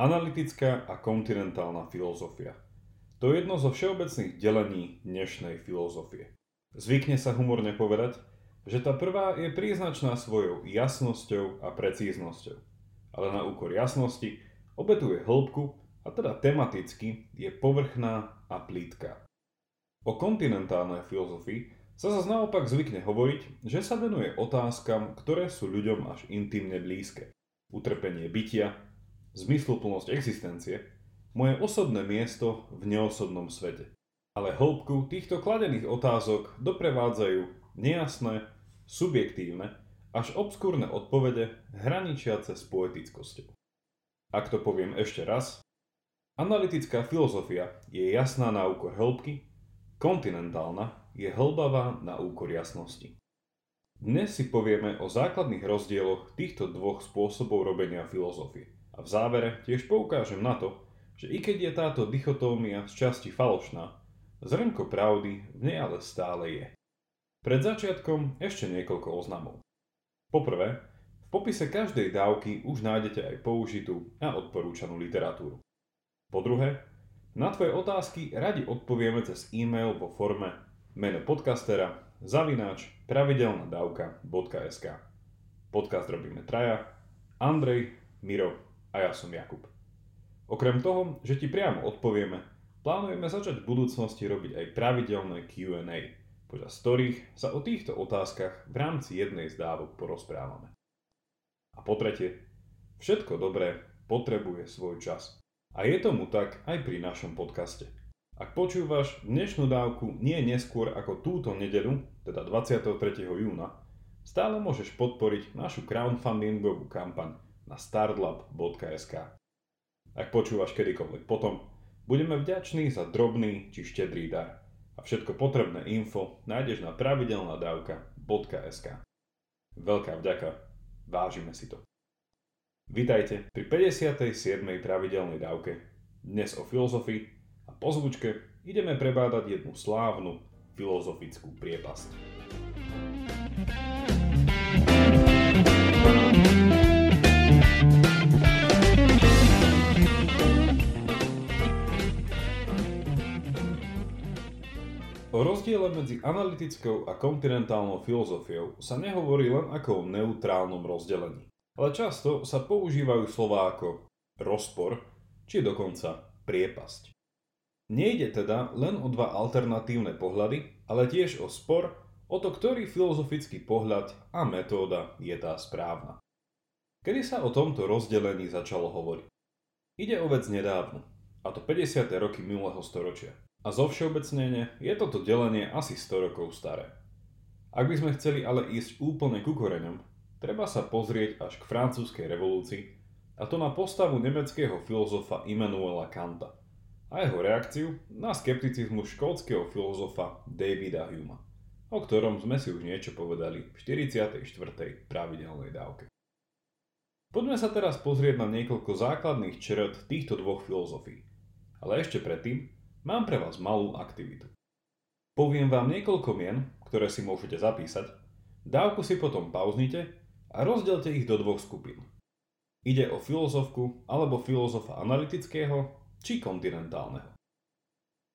Analytická a kontinentálna filozofia. To je jedno zo všeobecných delení dnešnej filozofie. Zvykne sa humorne povedať, že tá prvá je príznačná svojou jasnosťou a precíznosťou. Ale na úkor jasnosti obetuje hĺbku a teda tematicky je povrchná a plítka. O kontinentálnej filozofii sa zase naopak zvykne hovoriť, že sa venuje otázkam, ktoré sú ľuďom až intimne blízke. Utrpenie bytia, zmysluplnosť existencie, moje osobné miesto v neosobnom svete. Ale hĺbku týchto kladených otázok doprevádzajú nejasné, subjektívne, až obskúrne odpovede hraničiace s poetickosťou. Ak to poviem ešte raz, analytická filozofia je jasná na úkor hĺbky, kontinentálna je hĺbavá na úkor jasnosti. Dnes si povieme o základných rozdieloch týchto dvoch spôsobov robenia filozofie – a v závere tiež poukážem na to, že i keď je táto dichotómia z časti falošná, zrnko pravdy v nej ale stále je. Pred začiatkom ešte niekoľko oznamov. Poprvé, v popise každej dávky už nájdete aj použitú a odporúčanú literatúru. Po druhé, na tvoje otázky radi odpovieme cez e-mail vo forme meno podcastera zavináč pravidelnadavka.sk Podcast robíme traja, Andrej, Miro a ja som Jakub. Okrem toho, že ti priamo odpovieme, plánujeme začať v budúcnosti robiť aj pravidelné Q&A, počas ktorých sa o týchto otázkach v rámci jednej z dávok porozprávame. A po tretie, všetko dobré potrebuje svoj čas. A je tomu tak aj pri našom podcaste. Ak počúvaš dnešnú dávku nie neskôr ako túto nedeľu, teda 23. júna, stále môžeš podporiť našu crowdfundingovú kampaň na startlab.sk. Ak počúvaš kedykoľvek potom, budeme vďační za drobný či štedrý dar. A všetko potrebné info nájdeš na pravidelnadavka.sk. Veľká vďaka, vážime si to. Vitajte pri 57. pravidelnej dávke. Dnes o filozofii a po zvučke ideme prebádať jednu slávnu filozofickú priepasť. O rozdiele medzi analytickou a kontinentálnou filozofiou sa nehovorí len ako o neutrálnom rozdelení, ale často sa používajú slová ako rozpor či dokonca priepasť. Nejde teda len o dva alternatívne pohľady, ale tiež o spor o to, ktorý filozofický pohľad a metóda je tá správna. Kedy sa o tomto rozdelení začalo hovoriť? Ide o vec nedávno, a to 50. roky minulého storočia. A zo všeobecnenie je toto delenie asi 100 rokov staré. Ak by sme chceli ale ísť úplne ku koreňom, treba sa pozrieť až k francúzskej revolúcii, a to na postavu nemeckého filozofa Immanuela Kanta a jeho reakciu na skepticizmus škótskeho filozofa Davida Huma, o ktorom sme si už niečo povedali v 44. pravidelnej dávke. Poďme sa teraz pozrieť na niekoľko základných čert týchto dvoch filozofií. Ale ešte predtým Mám pre vás malú aktivitu. Poviem vám niekoľko mien, ktoré si môžete zapísať, dávku si potom pauznite a rozdielte ich do dvoch skupín. Ide o filozofku alebo filozofa analytického či kontinentálneho.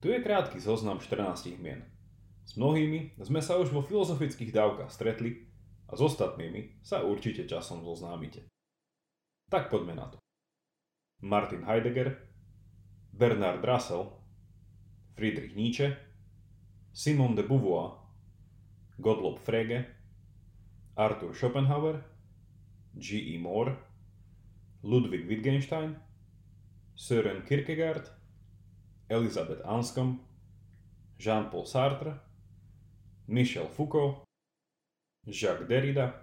Tu je krátky zoznam 14 mien. S mnohými sme sa už vo filozofických dávkach stretli a s ostatnými sa určite časom zoznámite. Tak poďme na to. Martin Heidegger, Bernard Russell, Friedrich Nietzsche, Simone de Beauvoir, Gottlob Frege, Arthur Schopenhauer, G.E. Moore, Ludwig Wittgenstein, Søren Kierkegaard, Elizabeth Anscombe, Jean-Paul Sartre, Michel Foucault, Jacques Derrida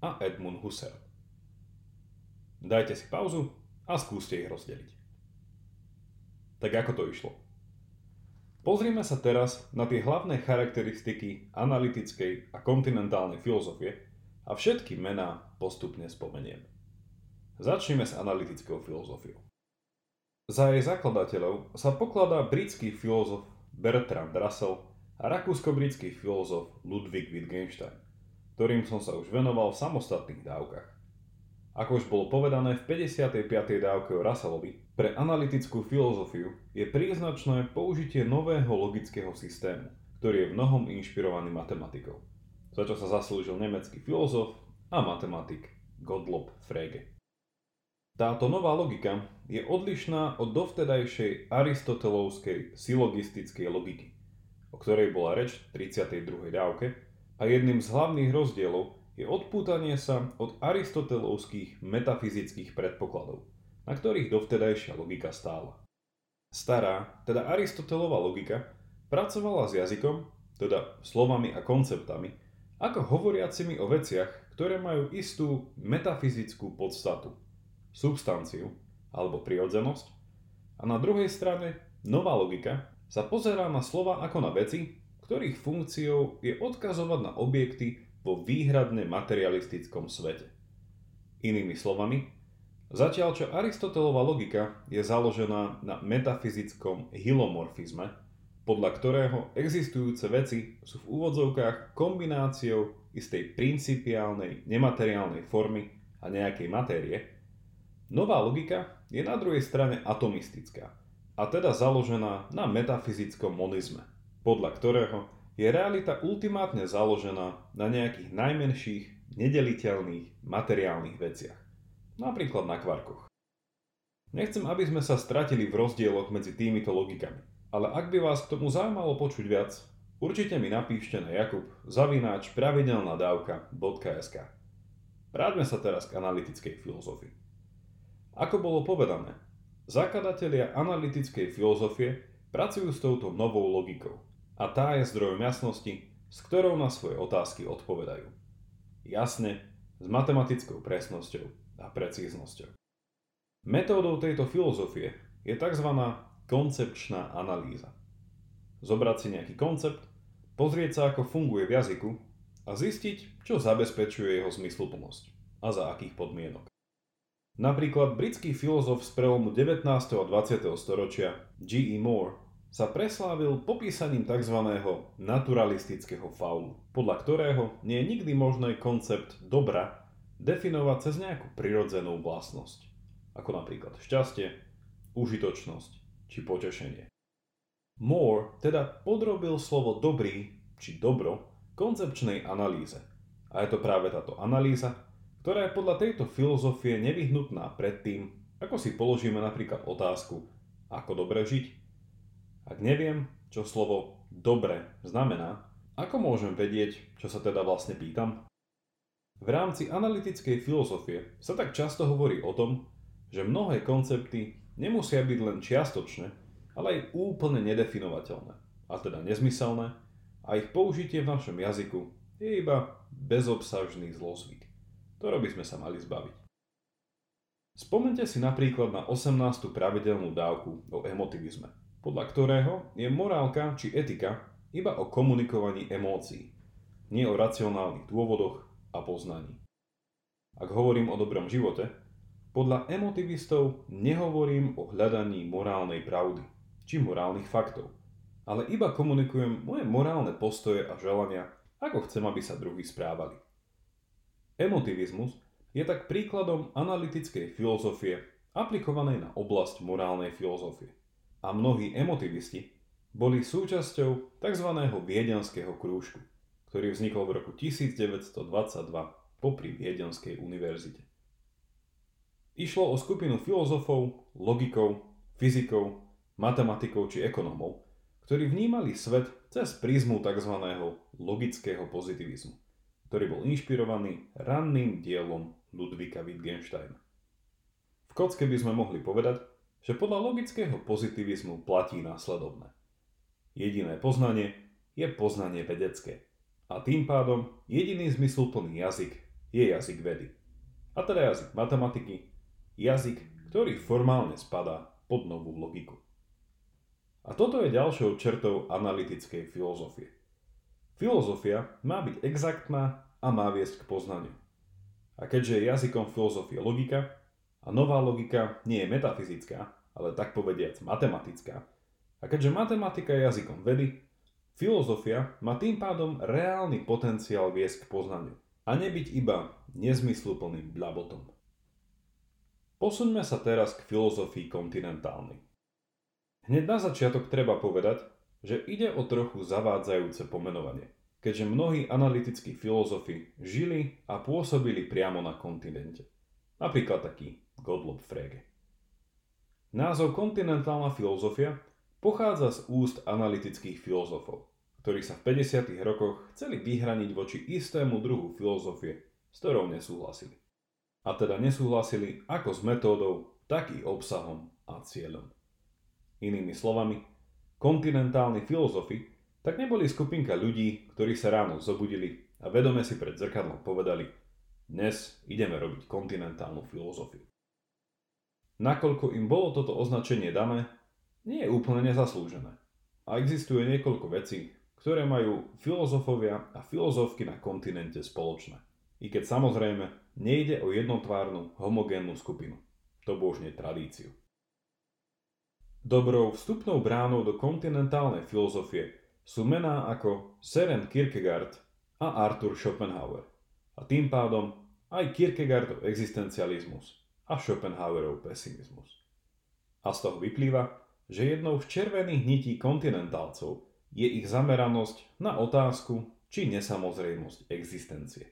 a Edmund Husserl. Dajte si pauzu a skúste ich rozdeliť. Tak ako to išlo? Pozrime sa teraz na tie hlavné charakteristiky analytickej a kontinentálnej filozofie a všetky mená postupne spomeniem. Začneme s analytickou filozofiou. Za jej zakladateľov sa pokladá britský filozof Bertrand Russell a rakúsko-britský filozof Ludwig Wittgenstein, ktorým som sa už venoval v samostatných dávkach. Ako už bolo povedané v 55. dávke o Russellovi, pre analytickú filozofiu je príznačné použitie nového logického systému, ktorý je v mnohom inšpirovaný matematikou, za čo sa zaslúžil nemecký filozof a matematik Gottlob Frege. Táto nová logika je odlišná od dovtedajšej aristotelovskej sylogistickej logiky, o ktorej bola reč v 32. dávke a jedným z hlavných rozdielov je odpútanie sa od aristotelovských metafyzických predpokladov, na ktorých dovtedajšia logika stála. Stará, teda Aristotelová logika, pracovala s jazykom, teda slovami a konceptami, ako hovoriacimi o veciach, ktoré majú istú metafyzickú podstatu, substanciu alebo prirodzenosť, a na druhej strane nová logika sa pozerá na slova ako na veci, ktorých funkciou je odkazovať na objekty vo výhradne materialistickom svete. Inými slovami, zatiaľ čo Aristotelová logika je založená na metafyzickom hilomorfizme, podľa ktorého existujúce veci sú v úvodzovkách kombináciou istej principiálnej nemateriálnej formy a nejakej matérie, nová logika je na druhej strane atomistická a teda založená na metafyzickom monizme, podľa ktorého je realita ultimátne založená na nejakých najmenších, nedeliteľných materiálnych veciach. Napríklad na kvarkoch. Nechcem, aby sme sa stratili v rozdieloch medzi týmito logikami, ale ak by vás k tomu zaujímalo počuť viac, určite mi napíšte na jakub zavináč pravidelnadávka.sk Vráťme sa teraz k analytickej filozofii. Ako bolo povedané, zakladatelia analytickej filozofie pracujú s touto novou logikou – a tá je zdrojom jasnosti, s ktorou na svoje otázky odpovedajú. Jasne, s matematickou presnosťou a precíznosťou. Metódou tejto filozofie je tzv. koncepčná analýza. Zobrať si nejaký koncept, pozrieť sa, ako funguje v jazyku a zistiť, čo zabezpečuje jeho zmysluplnosť a za akých podmienok. Napríklad britský filozof z prelomu 19. a 20. storočia G.E. Moore sa preslávil popísaním tzv. naturalistického faulu, podľa ktorého nie je nikdy možné koncept dobra definovať cez nejakú prirodzenú vlastnosť, ako napríklad šťastie, užitočnosť či potešenie. Moore teda podrobil slovo dobrý či dobro koncepčnej analýze. A je to práve táto analýza, ktorá je podľa tejto filozofie nevyhnutná predtým, ako si položíme napríklad otázku, ako dobre žiť ak neviem, čo slovo dobre znamená, ako môžem vedieť, čo sa teda vlastne pýtam? V rámci analytickej filozofie sa tak často hovorí o tom, že mnohé koncepty nemusia byť len čiastočné, ale aj úplne nedefinovateľné, a teda nezmyselné, a ich použitie v našom jazyku je iba bezobsažný zlozvyk, ktorý by sme sa mali zbaviť. Spomente si napríklad na 18. pravidelnú dávku o emotivizme – podľa ktorého je morálka či etika iba o komunikovaní emócií, nie o racionálnych dôvodoch a poznaní. Ak hovorím o dobrom živote, podľa emotivistov nehovorím o hľadaní morálnej pravdy či morálnych faktov, ale iba komunikujem moje morálne postoje a želania, ako chcem, aby sa druhí správali. Emotivizmus je tak príkladom analytickej filozofie aplikovanej na oblasť morálnej filozofie a mnohí emotivisti boli súčasťou tzv. Viedenského krúžku, ktorý vznikol v roku 1922 popri Viedenskej univerzite. Išlo o skupinu filozofov, logikov, fyzikov, matematikov či ekonómov, ktorí vnímali svet cez prízmu tzv. logického pozitivizmu, ktorý bol inšpirovaný ranným dielom Ludvika Wittgensteina. V kocke by sme mohli povedať, že podľa logického pozitivizmu platí následovné. Jediné poznanie je poznanie vedecké. A tým pádom jediný zmysluplný jazyk je jazyk vedy. A teda jazyk matematiky, jazyk, ktorý formálne spadá pod novú logiku. A toto je ďalšou črtou analytickej filozofie. Filozofia má byť exaktná a má viesť k poznaniu. A keďže je jazykom filozofie logika, a nová logika nie je metafyzická, ale tak povediac matematická. A keďže matematika je jazykom vedy, filozofia má tým pádom reálny potenciál viesť k poznaniu a nebyť iba nezmysluplným blabotom. Posuňme sa teraz k filozofii kontinentálnej. Hneď na začiatok treba povedať, že ide o trochu zavádzajúce pomenovanie, keďže mnohí analytickí filozofi žili a pôsobili priamo na kontinente. Napríklad taký Gottlob Frege. Názov kontinentálna filozofia pochádza z úst analytických filozofov, ktorí sa v 50. rokoch chceli vyhraniť voči istému druhu filozofie, s ktorou nesúhlasili a teda nesúhlasili ako s metódou, tak i obsahom a cieľom. Inými slovami, kontinentálni filozofi tak neboli skupinka ľudí, ktorí sa ráno zobudili a vedome si pred zrkadlom povedali dnes ideme robiť kontinentálnu filozofiu. Nakoľko im bolo toto označenie dané, nie je úplne nezaslúžené. A existuje niekoľko vecí, ktoré majú filozofovia a filozofky na kontinente spoločné. I keď samozrejme nejde o jednotvárnu, homogénnu skupinu. To božne tradíciu. Dobrou vstupnou bránou do kontinentálnej filozofie sú mená ako Søren Kierkegaard a Arthur Schopenhauer. A tým pádom aj Kierkegaardov existencializmus a Schopenhauerov pesimizmus. A z toho vyplýva, že jednou z červených nití kontinentálcov je ich zameranosť na otázku či nesamozrejmosť existencie.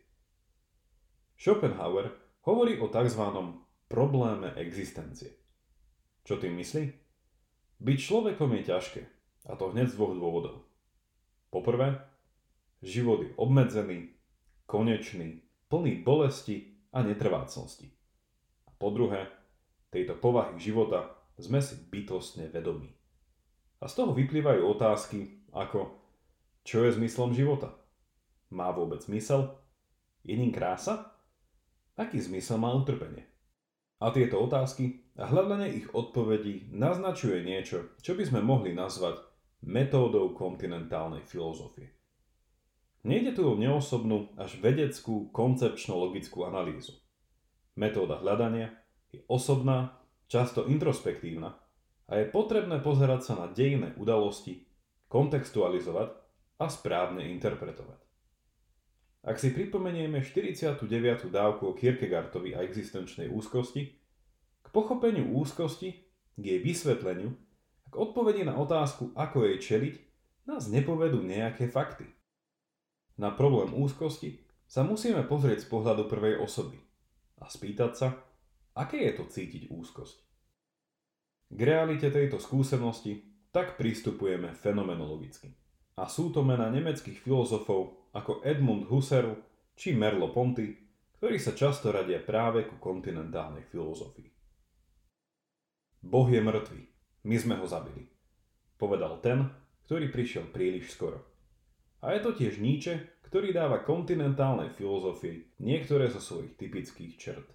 Schopenhauer hovorí o tzv. probléme existencie. Čo tým myslí? Byť človekom je ťažké, a to hneď z dvoch dôvodov. Poprvé, život je obmedzený, konečný, plný bolesti a netrvácnosti. Po druhé, tejto povahy života sme si bytostne vedomí. A z toho vyplývajú otázky ako čo je zmyslom života? Má vôbec zmysel? Je ním krása? Aký zmysel má utrpenie? A tieto otázky a hľadanie ich odpovedí naznačuje niečo, čo by sme mohli nazvať metódou kontinentálnej filozofie. Nejde tu o neosobnú až vedeckú koncepčno-logickú analýzu. Metóda hľadania je osobná, často introspektívna a je potrebné pozerať sa na dejné udalosti, kontextualizovať a správne interpretovať. Ak si pripomenieme 49. dávku o Kierkegaardovi a existenčnej úzkosti, k pochopeniu úzkosti, k jej vysvetleniu k odpovedi na otázku, ako jej čeliť, nás nepovedú nejaké fakty. Na problém úzkosti sa musíme pozrieť z pohľadu prvej osoby a spýtať sa, aké je to cítiť úzkosť. K realite tejto skúsenosti tak pristupujeme fenomenologicky. A sú to mená nemeckých filozofov ako Edmund Husserl či Merleau-Ponty, ktorí sa často radia práve ku kontinentálnej filozofii. Boh je mŕtvý, my sme ho zabili, povedal ten, ktorý prišiel príliš skoro. A je to tiež Nietzsche, ktorý dáva kontinentálnej filozofii niektoré zo svojich typických čert.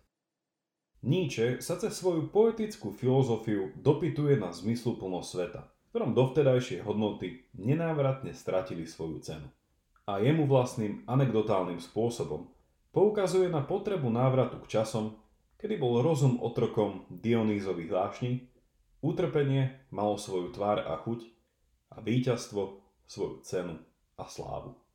Nietzsche sa cez svoju poetickú filozofiu dopytuje na zmysluplnosť sveta, v ktorom dovtedajšie hodnoty nenávratne stratili svoju cenu a jemu vlastným anekdotálnym spôsobom poukazuje na potrebu návratu k časom, kedy bol rozum otrokom Dionýzových vášní, utrpenie malo svoju tvár a chuť a víťazstvo svoju cenu a slávu.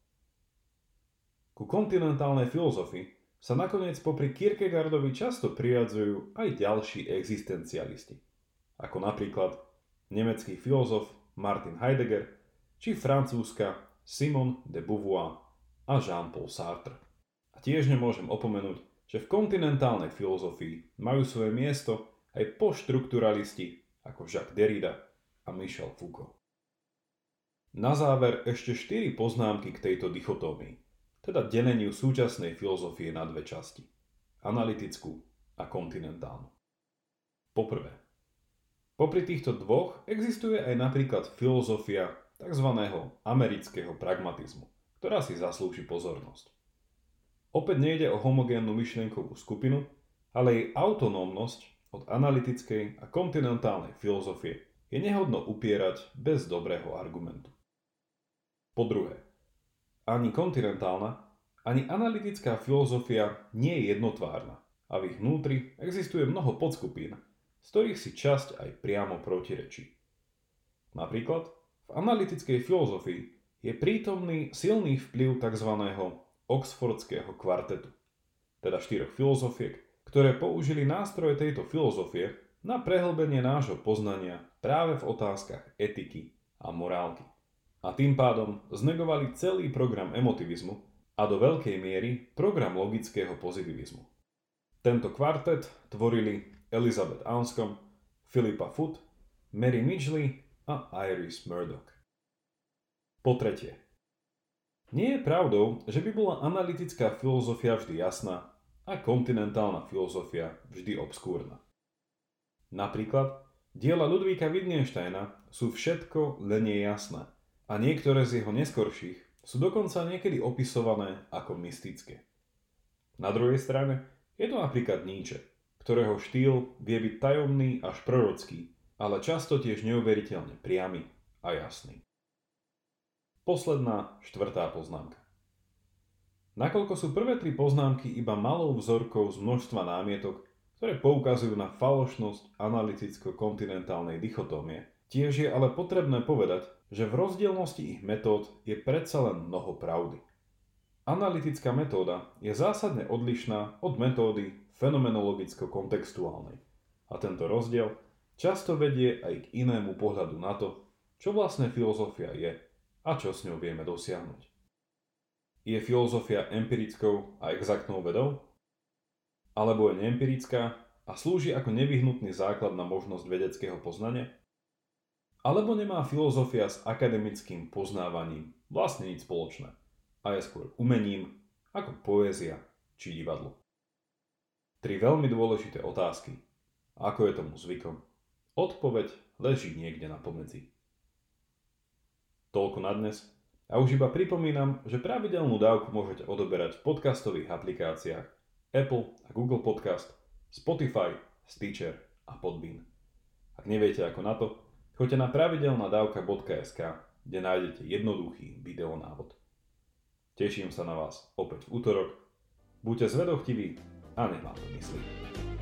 Ku kontinentálnej filozofii sa nakoniec popri Kierkegaardovi často priradzujú aj ďalší existencialisti, ako napríklad nemecký filozof Martin Heidegger či francúzska Simon de Beauvoir a Jean-Paul Sartre. A tiež nemôžem opomenúť, že v kontinentálnej filozofii majú svoje miesto aj poštrukturalisti ako Jacques Derrida a Michel Foucault. Na záver ešte 4 poznámky k tejto dichotómii, teda deleniu súčasnej filozofie na dve časti. Analytickú a kontinentálnu. Poprvé, popri týchto dvoch existuje aj napríklad filozofia tzv. amerického pragmatizmu, ktorá si zaslúži pozornosť. Opäť nejde o homogénnu myšlienkovú skupinu, ale jej autonómnosť od analytickej a kontinentálnej filozofie je nehodno upierať bez dobrého argumentu. Po druhé, ani kontinentálna, ani analytická filozofia nie je jednotvárna a v ich vnútri existuje mnoho podskupín, z ktorých si časť aj priamo protirečí. Napríklad v analytickej filozofii je prítomný silný vplyv tzv. oxfordského kvartetu, teda štyroch filozofiek, ktoré použili nástroje tejto filozofie na prehlbenie nášho poznania práve v otázkach etiky a morálky. A tým pádom znegovali celý program emotivizmu a do veľkej miery program logického pozitivizmu. Tento kvartet tvorili Elizabeth Anscombe, Philippa Foot, Mary Midgley a Iris Murdoch. Po tretie. Nie je pravdou, že by bola analytická filozofia vždy jasná a kontinentálna filozofia vždy obskúrna. Napríklad, diela Ludvíka Wittgensteina sú všetko len jasné a niektoré z jeho neskorších sú dokonca niekedy opisované ako mystické. Na druhej strane je to napríklad Nietzsche, ktorého štýl vie byť tajomný až prorocký, ale často tiež neuveriteľne priamy a jasný. Posledná, štvrtá poznámka. Nakoľko sú prvé tri poznámky iba malou vzorkou z množstva námietok, ktoré poukazujú na falošnosť analyticko-kontinentálnej dichotómie, tiež je ale potrebné povedať, že v rozdielnosti ich metód je predsa len mnoho pravdy. Analytická metóda je zásadne odlišná od metódy fenomenologicko-kontextuálnej a tento rozdiel často vedie aj k inému pohľadu na to, čo vlastne filozofia je a čo s ňou vieme dosiahnuť. Je filozofia empirickou a exaktnou vedou? Alebo je neempirická a slúži ako nevyhnutný základ na možnosť vedeckého poznania? Alebo nemá filozofia s akademickým poznávaním vlastne nič spoločné a je skôr umením ako poézia či divadlo? Tri veľmi dôležité otázky. Ako je tomu zvykom? Odpoveď leží niekde na pomedzi. Toľko na dnes. A už iba pripomínam, že pravidelnú dávku môžete odoberať v podcastových aplikáciách Apple a Google Podcast, Spotify, Stitcher a Podbean. Ak neviete ako na to, choďte na pravidelnadavka.sk, kde nájdete jednoduchý videonávod. Teším sa na vás opäť v útorok. Buďte zvedochtiví a nech vám to myslí.